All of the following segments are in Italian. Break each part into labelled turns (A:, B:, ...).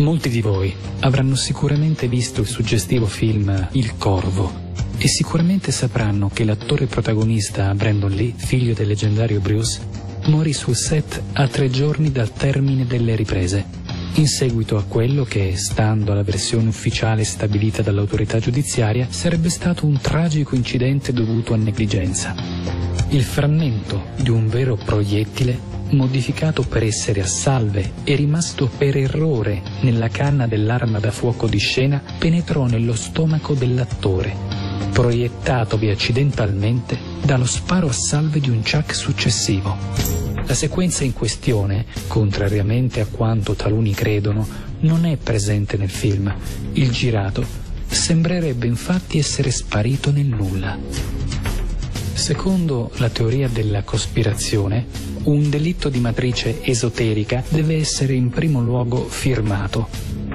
A: Molti di voi avranno sicuramente visto il suggestivo film Il Corvo e sicuramente sapranno che l'attore protagonista Brandon Lee, figlio del leggendario Bruce, morì sul set a tre giorni dal termine delle riprese, in seguito a quello che, stando alla versione ufficiale stabilita dall'autorità giudiziaria, sarebbe stato un tragico incidente dovuto a negligenza. Il frammento di un vero proiettile modificato per essere a salve e rimasto per errore nella canna dell'arma da fuoco di scena, penetrò nello stomaco dell'attore, proiettatovi accidentalmente dallo sparo a salve di un Chuck successivo. La sequenza in questione, contrariamente a quanto taluni credono, non è presente nel film. Il girato sembrerebbe infatti essere sparito nel nulla. Secondo la teoria della cospirazione, un delitto di matrice esoterica deve essere in primo luogo firmato.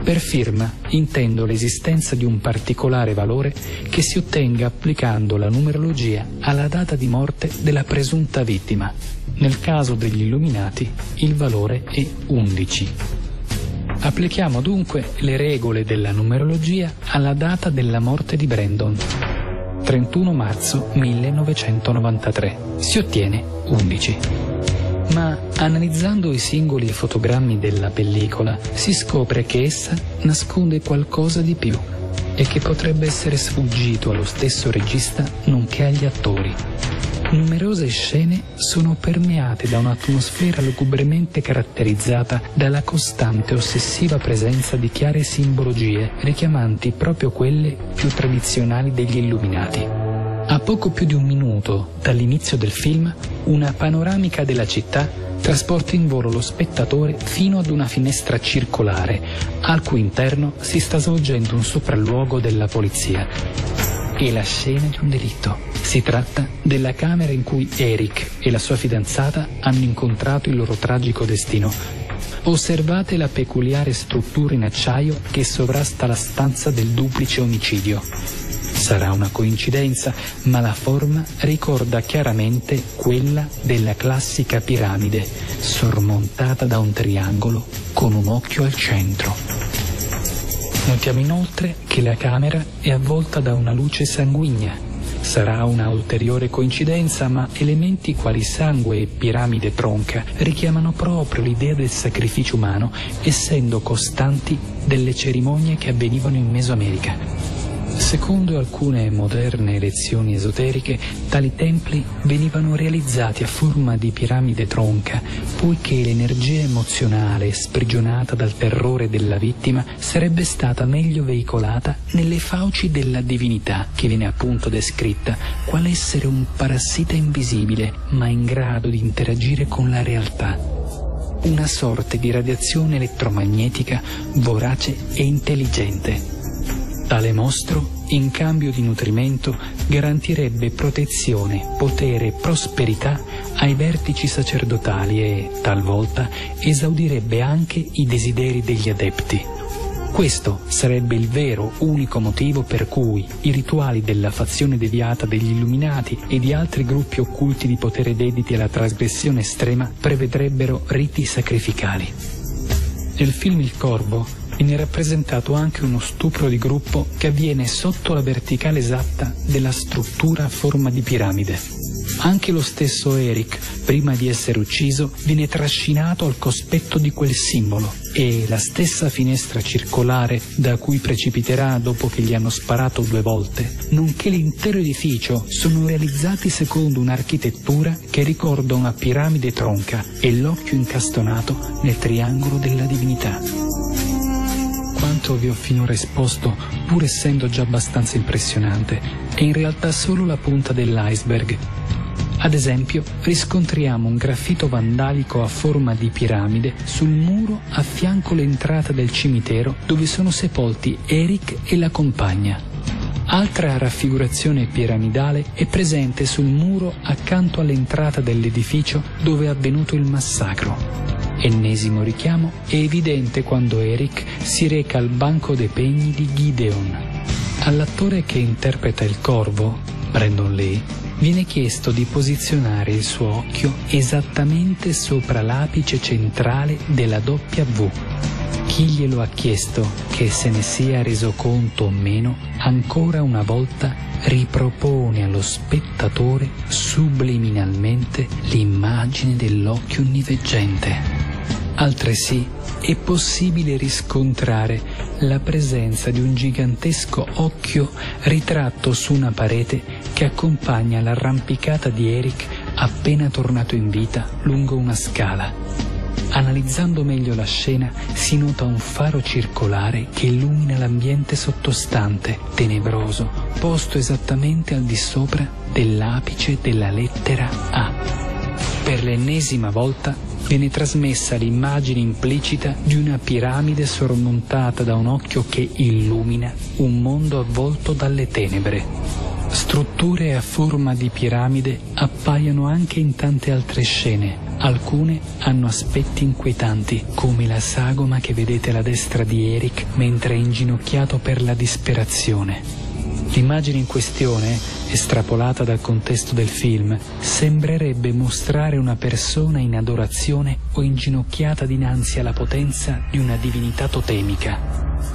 A: Per firma intendo l'esistenza di un particolare valore che si ottenga applicando la numerologia alla data di morte della presunta vittima. Nel caso degli illuminati il valore è 11. Applichiamo dunque le regole della numerologia alla data della morte di Brandon. 31 marzo 1993. Si ottiene 11. Ma analizzando i singoli fotogrammi della pellicola si scopre che essa nasconde qualcosa di più e che potrebbe essere sfuggito allo stesso regista nonché agli attori. Numerose scene sono permeate da un'atmosfera lugubremente caratterizzata dalla costante ossessiva presenza di chiare simbologie richiamanti proprio quelle più tradizionali degli illuminati. A poco più di un minuto dall'inizio del film, una panoramica della città trasporta in volo lo spettatore fino ad una finestra circolare, al cui interno si sta svolgendo un sopralluogo della polizia. È la scena di un delitto. Si tratta della camera in cui Eric e la sua fidanzata hanno incontrato il loro tragico destino. Osservate la peculiare struttura in acciaio che sovrasta la stanza del duplice omicidio. Sarà una coincidenza, ma la forma ricorda chiaramente quella della classica piramide, sormontata da un triangolo con un occhio al centro. Notiamo inoltre che la camera è avvolta da una luce sanguigna. Sarà una ulteriore coincidenza, ma elementi quali sangue e piramide tronca richiamano proprio l'idea del sacrificio umano, essendo costanti delle cerimonie che avvenivano in Mesoamerica. Secondo alcune moderne lezioni esoteriche, tali templi venivano realizzati a forma di piramide tronca, poiché l'energia emozionale sprigionata dal terrore della vittima sarebbe stata meglio veicolata nelle fauci della divinità, che viene appunto descritta quale essere un parassita invisibile, ma in grado di interagire con la realtà una sorte di radiazione elettromagnetica vorace e intelligente. Tale mostro, in cambio di nutrimento, garantirebbe protezione, potere e prosperità ai vertici sacerdotali e, talvolta, esaudirebbe anche i desideri degli adepti. Questo sarebbe il vero, unico motivo per cui i rituali della fazione deviata degli Illuminati e di altri gruppi occulti di potere dediti alla trasgressione estrema prevedrebbero riti sacrificali. Nel film Il Corvo viene rappresentato anche uno stupro di gruppo che avviene sotto la verticale esatta della struttura a forma di piramide. Anche lo stesso Eric, prima di essere ucciso, viene trascinato al cospetto di quel simbolo e la stessa finestra circolare da cui precipiterà dopo che gli hanno sparato due volte, nonché l'intero edificio sono realizzati secondo un'architettura che ricorda una piramide tronca e l'occhio incastonato nel triangolo della divinità quanto vi ho finora esposto, pur essendo già abbastanza impressionante, è in realtà solo la punta dell'iceberg. Ad esempio, riscontriamo un graffito vandalico a forma di piramide sul muro a fianco l'entrata del cimitero dove sono sepolti Eric e la compagna. Altra raffigurazione piramidale è presente sul muro accanto all'entrata dell'edificio dove è avvenuto il massacro. Ennesimo richiamo è evidente quando Eric si reca al banco dei pegni di Gideon. All'attore che interpreta il corvo, Brandon Lee, viene chiesto di posizionare il suo occhio esattamente sopra l'apice centrale della W. chi glielo ha chiesto, che se ne sia reso conto o meno, ancora una volta ripropone allo spettatore subliminalmente l'immagine dell'occhio onniveggente. Altresì è possibile riscontrare la presenza di un gigantesco occhio ritratto su una parete che accompagna l'arrampicata di Eric appena tornato in vita lungo una scala. Analizzando meglio la scena si nota un faro circolare che illumina l'ambiente sottostante, tenebroso, posto esattamente al di sopra dell'apice della lettera A. Per l'ennesima volta viene trasmessa l'immagine implicita di una piramide sormontata da un occhio che illumina un mondo avvolto dalle tenebre. Strutture a forma di piramide appaiono anche in tante altre scene. Alcune hanno aspetti inquietanti, come la sagoma che vedete alla destra di Eric mentre è inginocchiato per la disperazione. L'immagine in questione, estrapolata dal contesto del film, sembrerebbe mostrare una persona in adorazione o inginocchiata dinanzi alla potenza di una divinità totemica.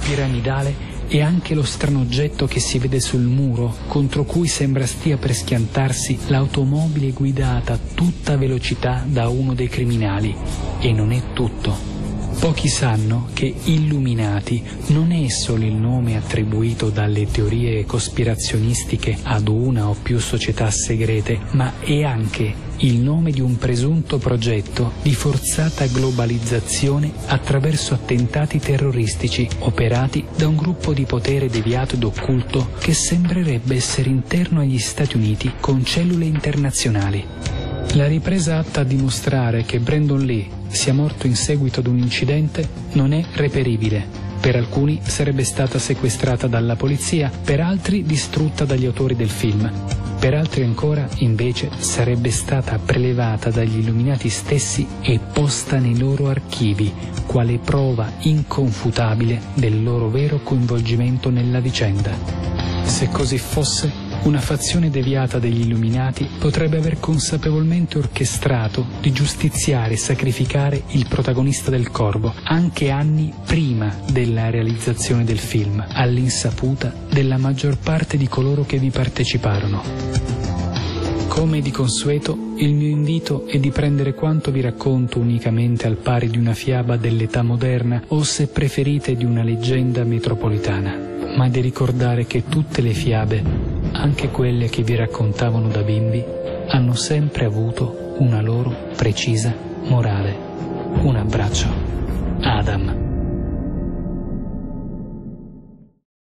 A: Piramidale e anche lo strano oggetto che si vede sul muro, contro cui sembra stia per schiantarsi l'automobile guidata a tutta velocità da uno dei criminali. E non è tutto. Pochi sanno che Illuminati non è solo il nome attribuito dalle teorie cospirazionistiche ad una o più società segrete, ma è anche il nome di un presunto progetto di forzata globalizzazione attraverso attentati terroristici operati da un gruppo di potere deviato ed occulto che sembrerebbe essere interno agli Stati Uniti con cellule internazionali. La ripresa atta a dimostrare che Brandon Lee sia morto in seguito ad un incidente non è reperibile. Per alcuni sarebbe stata sequestrata dalla polizia, per altri distrutta dagli autori del film. Per altri ancora, invece, sarebbe stata prelevata dagli illuminati stessi e posta nei loro archivi, quale prova inconfutabile del loro vero coinvolgimento nella vicenda. Se così fosse, una fazione deviata degli Illuminati potrebbe aver consapevolmente orchestrato di giustiziare e sacrificare il protagonista del Corvo, anche anni prima della realizzazione del film, all'insaputa della maggior parte di coloro che vi parteciparono. Come di consueto, il mio invito è di prendere quanto vi racconto unicamente al pari di una fiaba dell'età moderna o se preferite di una leggenda metropolitana, ma di ricordare che tutte le fiabe anche quelle che vi raccontavano da bimbi, hanno sempre avuto una loro precisa morale. Un abbraccio. Adam.